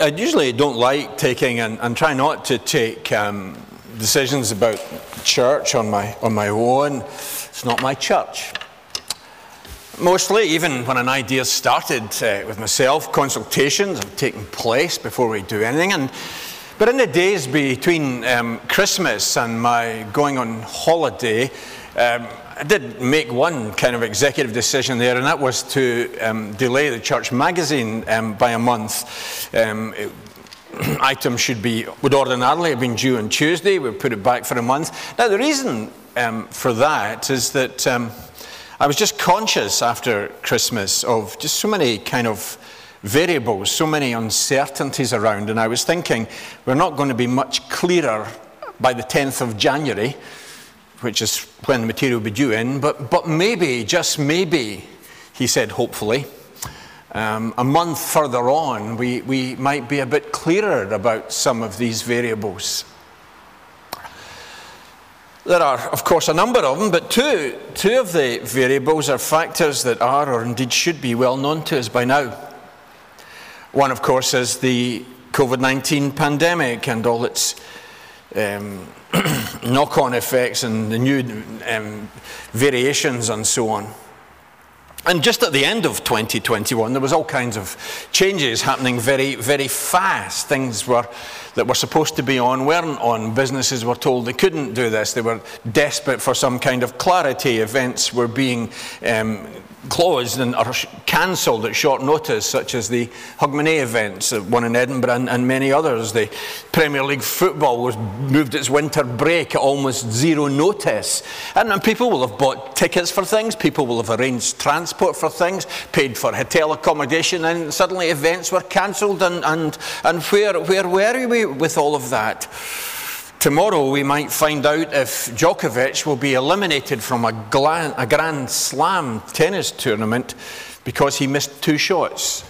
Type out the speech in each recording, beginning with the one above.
I usually don't like taking and, and try not to take um, decisions about church on my, on my own. It's not my church. Mostly, even when an idea started uh, with myself, consultations have taken place before we do anything. And, but in the days between um, Christmas and my going on holiday, um, I did make one kind of executive decision there, and that was to um, delay the church magazine um, by a month. Um, it, items should be, would ordinarily have been due on Tuesday. We put it back for a month. Now, the reason um, for that is that um, I was just conscious after Christmas of just so many kind of variables, so many uncertainties around, and I was thinking we're not going to be much clearer by the 10th of January which is when the material will be due in, but, but maybe, just maybe, he said hopefully, um, a month further on, we, we might be a bit clearer about some of these variables. There are, of course, a number of them, but two, two of the variables are factors that are, or indeed should be, well known to us by now. One, of course, is the COVID 19 pandemic and all its um, knock on effects and the new um, variations and so on. And just at the end of 2021, there was all kinds of changes happening very, very fast. Things were, that were supposed to be on weren't on. Businesses were told they couldn't do this. They were desperate for some kind of clarity. Events were being um, closed and or cancelled at short notice, such as the Hogmanay events, uh, one in Edinburgh and, and, many others. The Premier League football was moved its winter break at almost zero notice. And, and people will have bought tickets for things, people will have arranged transport for things, paid for hotel accommodation, and suddenly events were cancelled. And, and, and where, where were we with all of that? Tomorrow we might find out if Djokovic will be eliminated from a, glan, a Grand Slam tennis tournament because he missed two shots.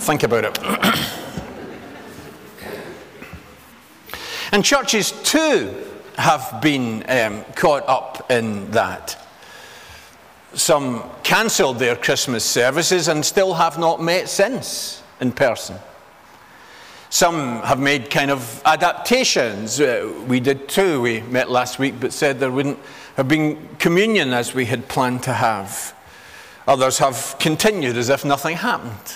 Think about it. and churches too have been um, caught up in that. Some cancelled their Christmas services and still have not met since in person. Some have made kind of adaptations. Uh, we did too. We met last week, but said there wouldn't have been communion as we had planned to have. Others have continued as if nothing happened.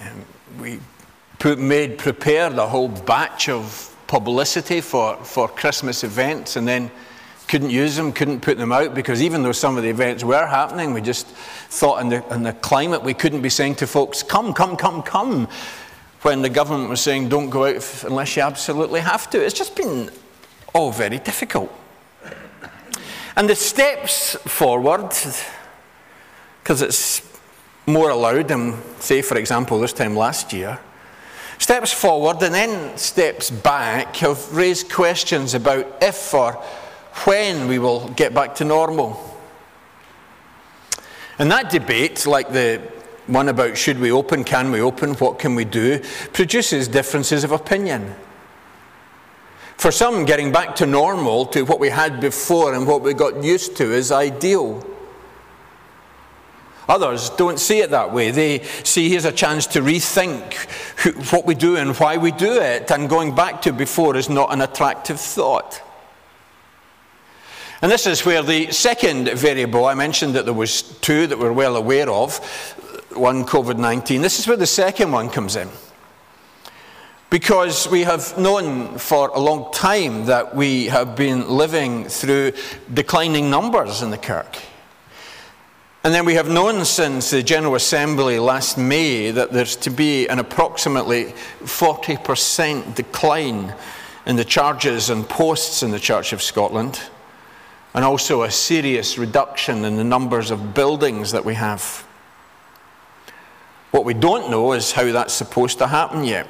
Um, we put, made prepared a whole batch of publicity for, for Christmas events and then couldn't use them, couldn't put them out because even though some of the events were happening, we just thought in the, in the climate we couldn't be saying to folks, come, come, come, come when the government was saying don't go out unless you absolutely have to. It's just been all very difficult. And the steps forward, because it's more allowed than, say, for example, this time last year, steps forward and then steps back have raised questions about if or when we will get back to normal. And that debate, like the one about should we open, can we open, what can we do, produces differences of opinion. For some, getting back to normal, to what we had before and what we got used to, is ideal. Others don't see it that way. They see here's a chance to rethink who, what we do and why we do it, and going back to before is not an attractive thought. And this is where the second variable, I mentioned that there was two that we're well aware of, one COVID 19. This is where the second one comes in. Because we have known for a long time that we have been living through declining numbers in the Kirk. And then we have known since the General Assembly last May that there's to be an approximately 40% decline in the charges and posts in the Church of Scotland, and also a serious reduction in the numbers of buildings that we have. What we don't know is how that's supposed to happen yet.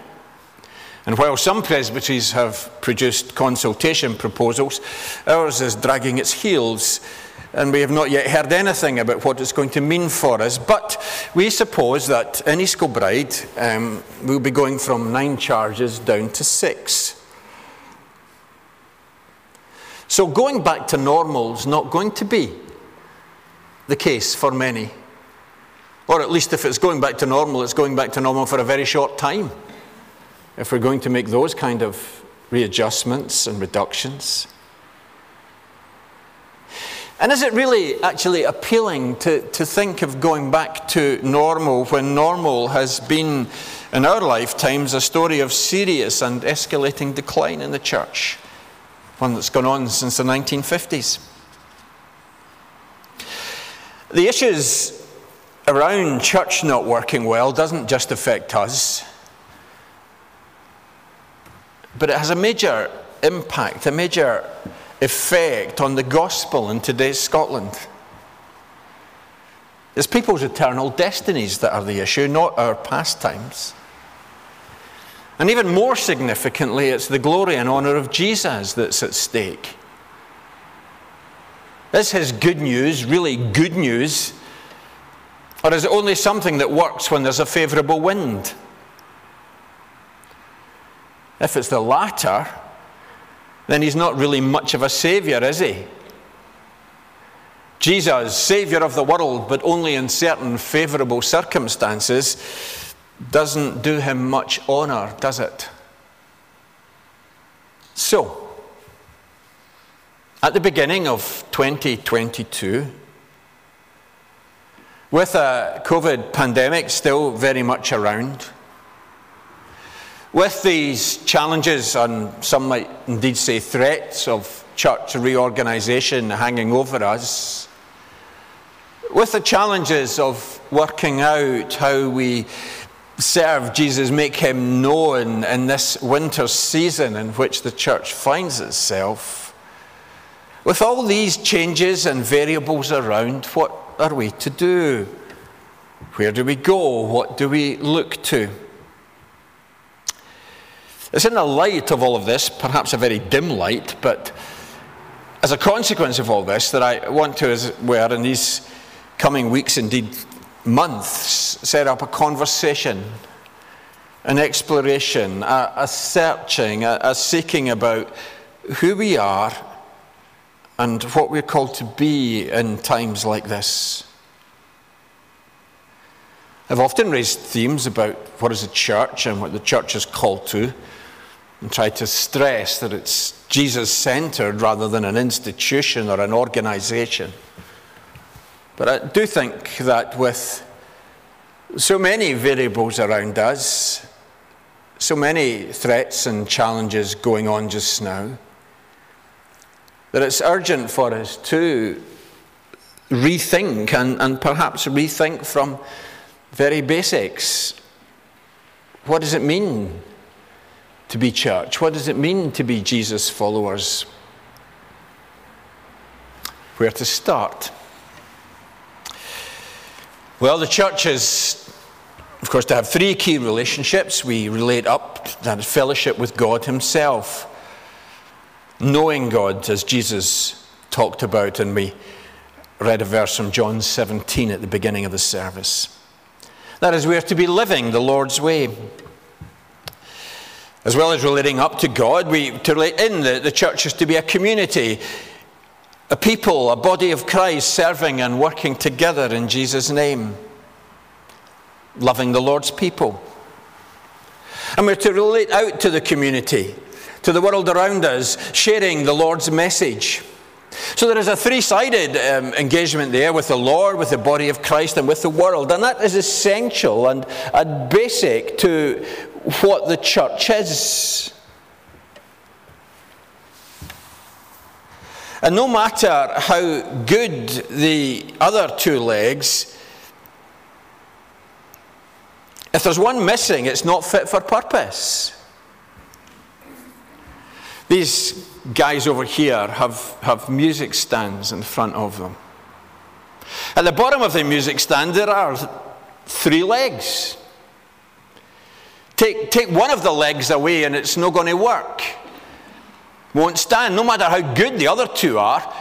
And while some presbyteries have produced consultation proposals, ours is dragging its heels, and we have not yet heard anything about what it's going to mean for us. But we suppose that in East Kilbride um, we'll be going from nine charges down to six. So going back to normal is not going to be the case for many. Or at least if it's going back to normal, it's going back to normal for a very short time. If we're going to make those kind of readjustments and reductions. And is it really actually appealing to, to think of going back to normal when normal has been, in our lifetimes, a story of serious and escalating decline in the church? One that's gone on since the 1950s. The issues around church not working well doesn't just affect us, but it has a major impact, a major effect on the gospel in today's Scotland. It's people's eternal destinies that are the issue, not our pastimes. And even more significantly, it's the glory and honour of Jesus that's at stake. This is his good news really good news? Or is it only something that works when there's a favourable wind? If it's the latter, then he's not really much of a saviour, is he? Jesus, Saviour of the world, but only in certain favourable circumstances, doesn't do him much honour, does it? So, at the beginning of 2022, with a COVID pandemic still very much around, with these challenges, and some might indeed say threats of church reorganisation hanging over us, with the challenges of working out how we serve Jesus, make him known in this winter season in which the church finds itself, with all these changes and variables around, what are we to do? Where do we go? What do we look to? It's in the light of all of this, perhaps a very dim light, but as a consequence of all this, that I want to, as it were, in these coming weeks, indeed months, set up a conversation, an exploration, a, a searching, a, a seeking about who we are and what we're called to be in times like this. I've often raised themes about what is a church and what the church is called to and try to stress that it's Jesus centered rather than an institution or an organization. But I do think that with so many variables around us, so many threats and challenges going on just now, that it's urgent for us to rethink and, and perhaps rethink from very basics. What does it mean to be church? What does it mean to be Jesus followers? Where to start? Well, the church is, of course, to have three key relationships. We relate up that fellowship with God Himself, knowing God, as Jesus talked about, and we read a verse from John 17 at the beginning of the service. That is, we are to be living the Lord's way. As well as relating up to God, we to relate in the, the church is to be a community, a people, a body of Christ serving and working together in Jesus' name, loving the Lord's people. And we're to relate out to the community, to the world around us, sharing the Lord's message. So there is a three sided um, engagement there with the Lord, with the body of Christ, and with the world. And that is essential and, and basic to what the church is. And no matter how good the other two legs, if there's one missing, it's not fit for purpose. These guys over here have, have music stands in front of them. At the bottom of the music stand, there are three legs. Take, take one of the legs away and it's not going to work. Won't stand, no matter how good the other two are.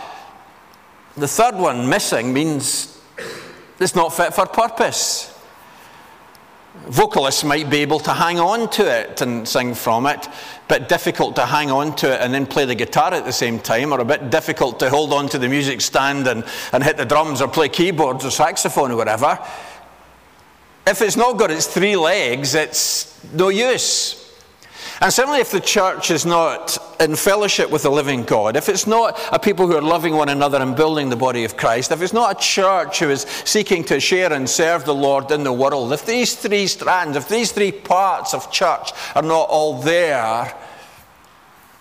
The third one missing means it's not fit for purpose. Vocalists might be able to hang on to it and sing from it, but difficult to hang on to it and then play the guitar at the same time, or a bit difficult to hold on to the music stand and, and hit the drums or play keyboards or saxophone or whatever. If it's not got its three legs, it's no use. And certainly, if the church is not in fellowship with the living God, if it's not a people who are loving one another and building the body of Christ, if it's not a church who is seeking to share and serve the Lord in the world, if these three strands, if these three parts of church are not all there,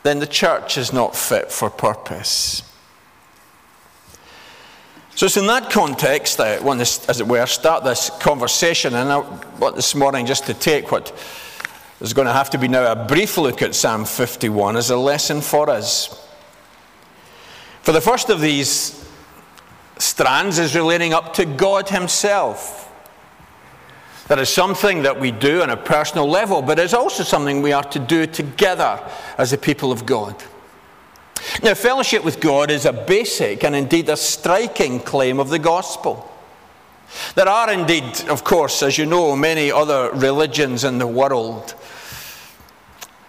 then the church is not fit for purpose. So it's in that context that I want to, as it were, start this conversation. And I want this morning just to take what is going to have to be now a brief look at Psalm 51 as a lesson for us. For the first of these strands is relating up to God Himself. That is something that we do on a personal level, but it's also something we are to do together as the people of God. Now, fellowship with God is a basic and indeed a striking claim of the gospel. There are indeed, of course, as you know, many other religions in the world.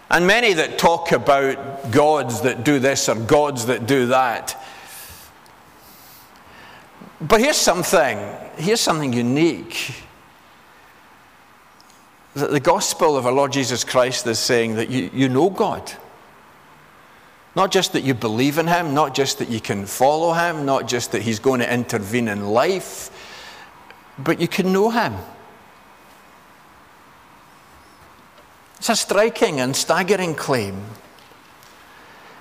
And many that talk about gods that do this or gods that do that. But here's something, here's something unique. That the gospel of our Lord Jesus Christ is saying that you, you know God. Not just that you believe in Him, not just that you can follow Him, not just that He's going to intervene in life, but you can know Him. It's a striking and staggering claim.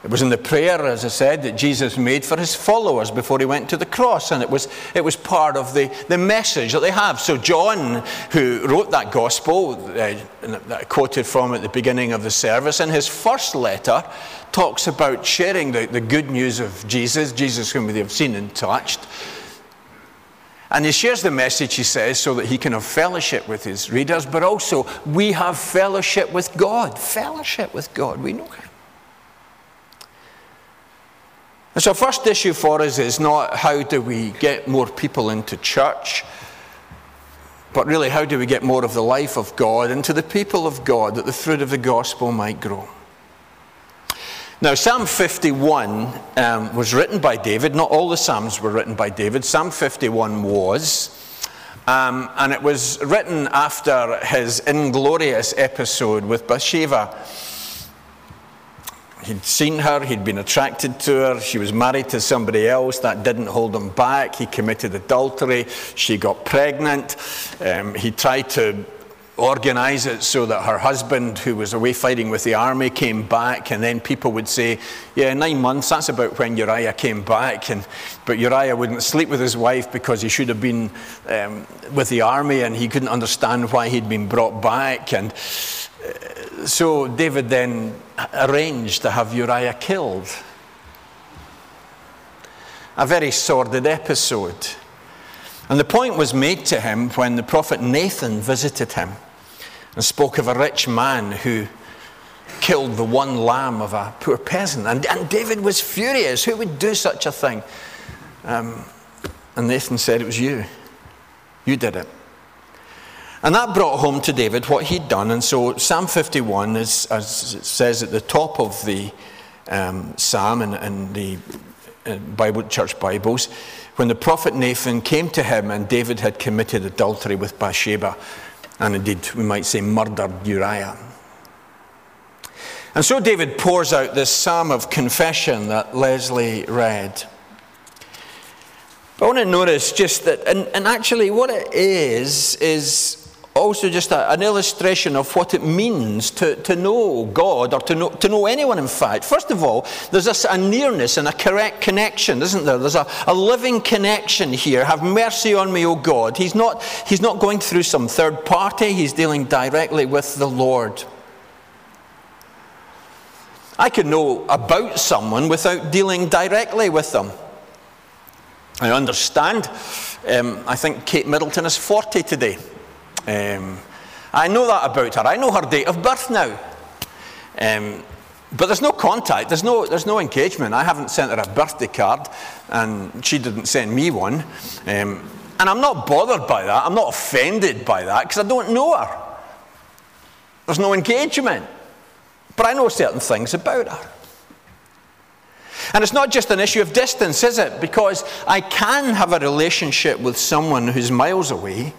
It was in the prayer, as I said, that Jesus made for his followers before he went to the cross, and it was, it was part of the, the message that they have. So, John, who wrote that gospel uh, that I quoted from at the beginning of the service, in his first letter, talks about sharing the, the good news of Jesus, Jesus whom they have seen and touched. And he shares the message, he says, so that he can have fellowship with his readers, but also we have fellowship with God. Fellowship with God. We know him. And so, first issue for us is not how do we get more people into church, but really how do we get more of the life of God into the people of God that the fruit of the gospel might grow. Now, Psalm 51 um, was written by David. Not all the Psalms were written by David. Psalm 51 was. Um, and it was written after his inglorious episode with Bathsheba. He'd seen her, he'd been attracted to her, she was married to somebody else, that didn't hold him back. He committed adultery, she got pregnant. Um, he tried to organize it so that her husband, who was away fighting with the army, came back, and then people would say, Yeah, nine months, that's about when Uriah came back. And, but Uriah wouldn't sleep with his wife because he should have been um, with the army and he couldn't understand why he'd been brought back. And so David then arranged to have Uriah killed. A very sordid episode. And the point was made to him when the prophet Nathan visited him and spoke of a rich man who killed the one lamb of a poor peasant. And, and David was furious. Who would do such a thing? Um, and Nathan said, It was you. You did it. And that brought home to David what he'd done. And so Psalm 51 is, as it says at the top of the um, psalm in, in the uh, Bible, church Bibles, when the prophet Nathan came to him and David had committed adultery with Bathsheba, and indeed, we might say, murdered Uriah. And so David pours out this psalm of confession that Leslie read. But I want to notice just that, and, and actually, what it is, is also just a, an illustration of what it means to, to know God or to know, to know anyone, in fact. First of all, there's a, a nearness and a correct connection, isn't there? There's a, a living connection here. Have mercy on me, O God. He's not, he's not going through some third party, he's dealing directly with the Lord. I could know about someone without dealing directly with them. I understand. Um, I think Kate Middleton is 40 today. Um, I know that about her. I know her date of birth now. Um, but there's no contact, there's no, there's no engagement. I haven't sent her a birthday card, and she didn't send me one. Um, and I'm not bothered by that. I'm not offended by that because I don't know her. There's no engagement. But I know certain things about her. And it's not just an issue of distance, is it? Because I can have a relationship with someone who's miles away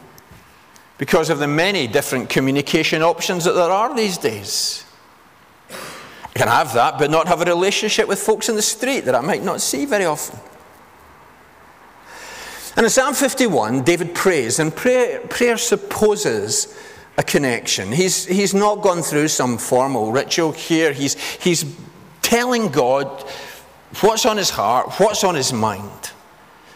because of the many different communication options that there are these days. I can have that, but not have a relationship with folks in the street that I might not see very often. And in Psalm 51, David prays, and prayer, prayer supposes a connection. He's, he's not gone through some formal ritual here. He's, he's telling God what's on his heart, what's on his mind,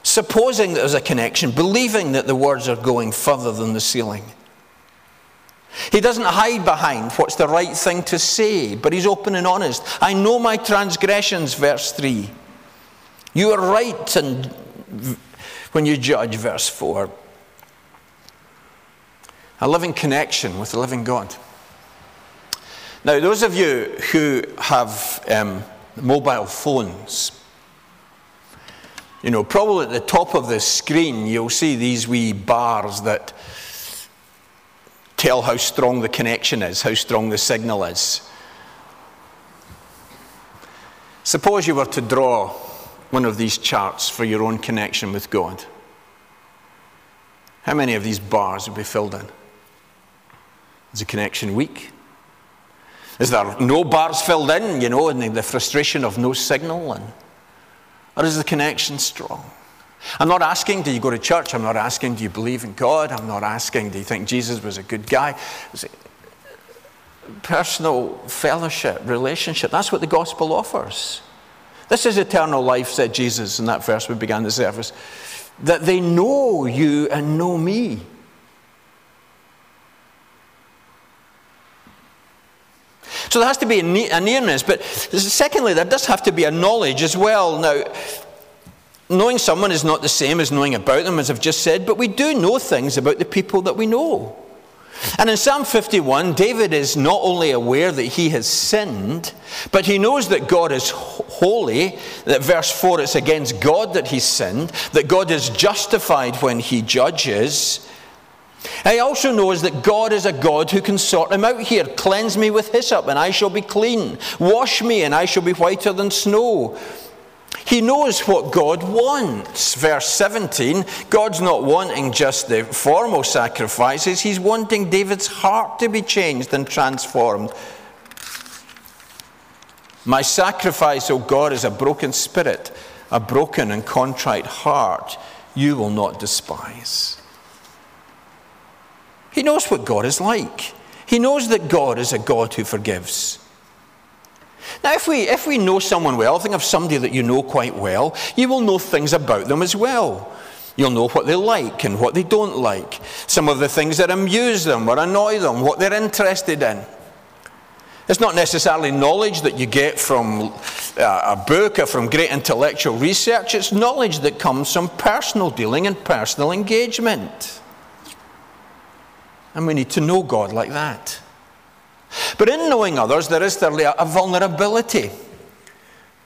supposing that there's a connection, believing that the words are going further than the ceiling. He doesn't hide behind what's the right thing to say, but he's open and honest. I know my transgressions, verse 3. You are right and when you judge, verse 4. A living connection with the living God. Now, those of you who have um, mobile phones, you know, probably at the top of the screen, you'll see these wee bars that tell how strong the connection is, how strong the signal is. Suppose you were to draw one of these charts for your own connection with God. How many of these bars would be filled in? Is the connection weak? Is there no bars filled in, you know, and the frustration of no signal? And, or is the connection strong? I'm not asking, do you go to church? I'm not asking, do you believe in God? I'm not asking, do you think Jesus was a good guy? Personal fellowship, relationship. That's what the gospel offers. This is eternal life, said Jesus in that verse we began the service. That they know you and know me. So there has to be a nearness, but secondly, there does have to be a knowledge as well. Now, knowing someone is not the same as knowing about them, as I've just said, but we do know things about the people that we know. And in Psalm 51, David is not only aware that he has sinned, but he knows that God is holy, that verse 4 it's against God that he sinned, that God is justified when he judges. He also knows that God is a God who can sort him out here. Cleanse me with hyssop, and I shall be clean. Wash me, and I shall be whiter than snow. He knows what God wants. Verse 17 God's not wanting just the formal sacrifices, He's wanting David's heart to be changed and transformed. My sacrifice, O God, is a broken spirit, a broken and contrite heart you will not despise. He knows what God is like. He knows that God is a God who forgives. Now, if we, if we know someone well, think of somebody that you know quite well, you will know things about them as well. You'll know what they like and what they don't like, some of the things that amuse them or annoy them, what they're interested in. It's not necessarily knowledge that you get from uh, a book or from great intellectual research, it's knowledge that comes from personal dealing and personal engagement. And we need to know God like that. But in knowing others, there is thirdly a vulnerability.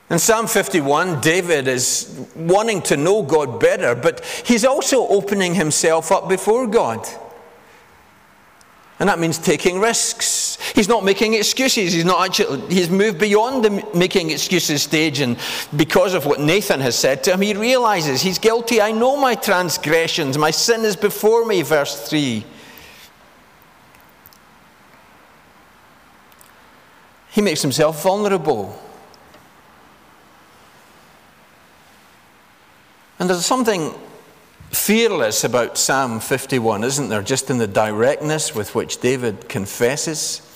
In Psalm 51, David is wanting to know God better, but he's also opening himself up before God. And that means taking risks. He's not making excuses. He's not actually, he's moved beyond the making excuses stage. And because of what Nathan has said to him, he realizes he's guilty. I know my transgressions. My sin is before me, verse 3. He makes himself vulnerable. And there's something fearless about Psalm 51, isn't there? Just in the directness with which David confesses.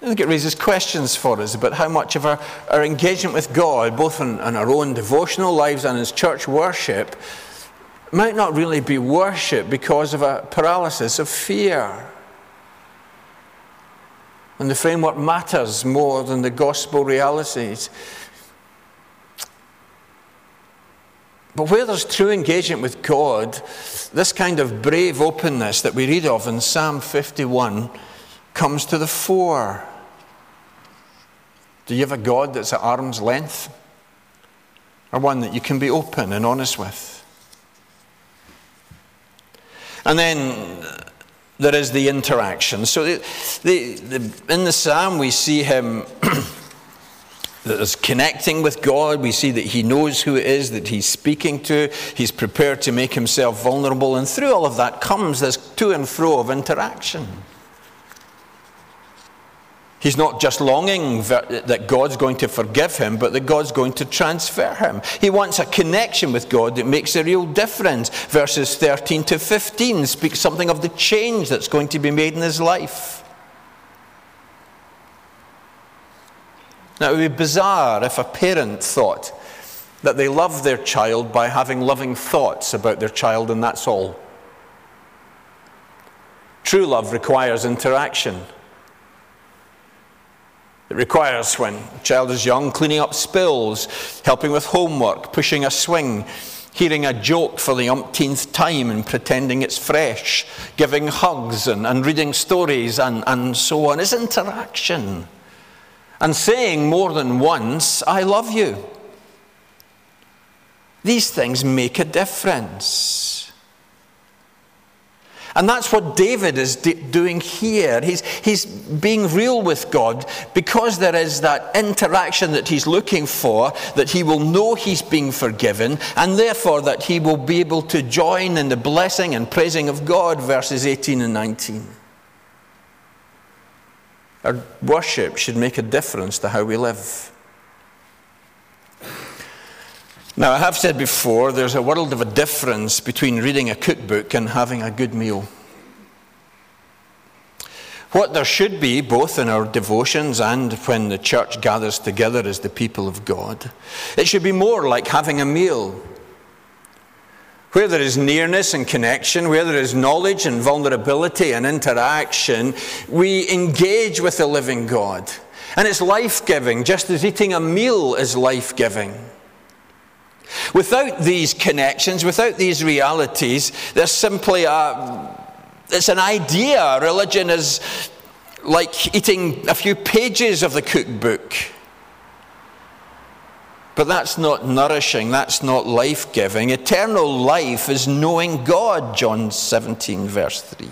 I think it raises questions for us about how much of our, our engagement with God, both in, in our own devotional lives and as church worship, might not really be worship because of a paralysis of fear. And the framework matters more than the gospel realities. But where there's true engagement with God, this kind of brave openness that we read of in Psalm 51 comes to the fore. Do you have a God that's at arm's length? Or one that you can be open and honest with? And then there is the interaction. So the, the, the, in the psalm, we see him that there's connecting with God. We see that he knows who it is that he's speaking to. He's prepared to make himself vulnerable. And through all of that comes this to and fro of interaction. He's not just longing that God's going to forgive him, but that God's going to transfer him. He wants a connection with God that makes a real difference. Verses 13 to 15 speak something of the change that's going to be made in his life. Now, it would be bizarre if a parent thought that they love their child by having loving thoughts about their child, and that's all. True love requires interaction. It requires, when a child is young, cleaning up spills, helping with homework, pushing a swing, hearing a joke for the umpteenth time and pretending it's fresh, giving hugs and, and reading stories and, and so on. It's interaction and saying more than once, I love you. These things make a difference. And that's what David is doing here. He's, he's being real with God because there is that interaction that he's looking for, that he will know he's being forgiven, and therefore that he will be able to join in the blessing and praising of God, verses 18 and 19. Our worship should make a difference to how we live. Now, I have said before, there's a world of a difference between reading a cookbook and having a good meal. What there should be, both in our devotions and when the church gathers together as the people of God, it should be more like having a meal where there is nearness and connection, where there is knowledge and vulnerability and interaction, we engage with the living God. And it's life giving, just as eating a meal is life giving. Without these connections, without these realities, there's simply a it's an idea. Religion is like eating a few pages of the cookbook. But that's not nourishing, that's not life giving. Eternal life is knowing God, John 17, verse 3.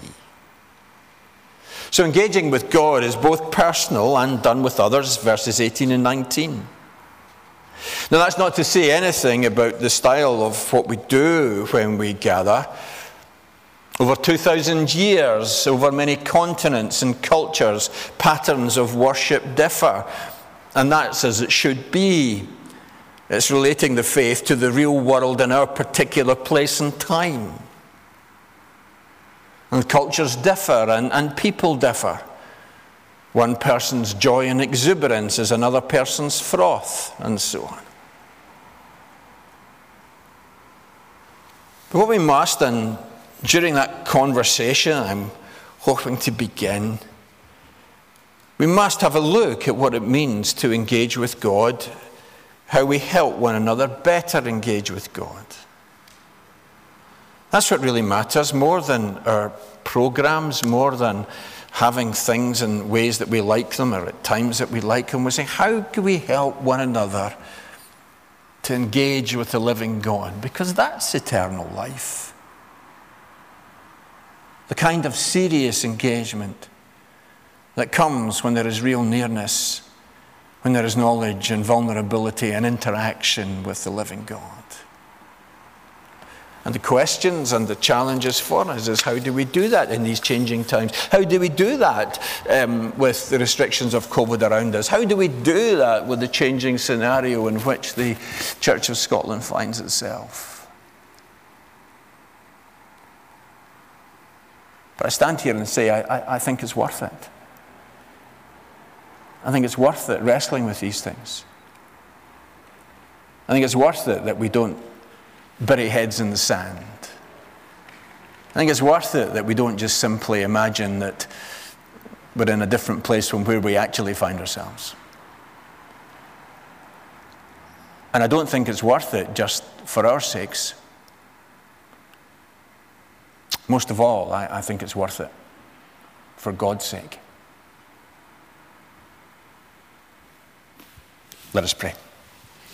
So engaging with God is both personal and done with others, verses 18 and 19. Now, that's not to say anything about the style of what we do when we gather. Over 2,000 years, over many continents and cultures, patterns of worship differ. And that's as it should be. It's relating the faith to the real world in our particular place and time. And cultures differ and, and people differ. One person's joy and exuberance is another person's froth, and so on. But what we must, and during that conversation I'm hoping to begin, we must have a look at what it means to engage with God how we help one another better engage with God. That's what really matters more than our programs, more than having things in ways that we like them or at times that we like them. We say, how can we help one another to engage with the living God? Because that's eternal life. The kind of serious engagement that comes when there is real nearness when there is knowledge and vulnerability and interaction with the living God. And the questions and the challenges for us is how do we do that in these changing times? How do we do that um, with the restrictions of COVID around us? How do we do that with the changing scenario in which the Church of Scotland finds itself? But I stand here and say I, I, I think it's worth it. I think it's worth it wrestling with these things. I think it's worth it that we don't bury heads in the sand. I think it's worth it that we don't just simply imagine that we're in a different place from where we actually find ourselves. And I don't think it's worth it just for our sakes. Most of all, I, I think it's worth it for God's sake. Let us pray.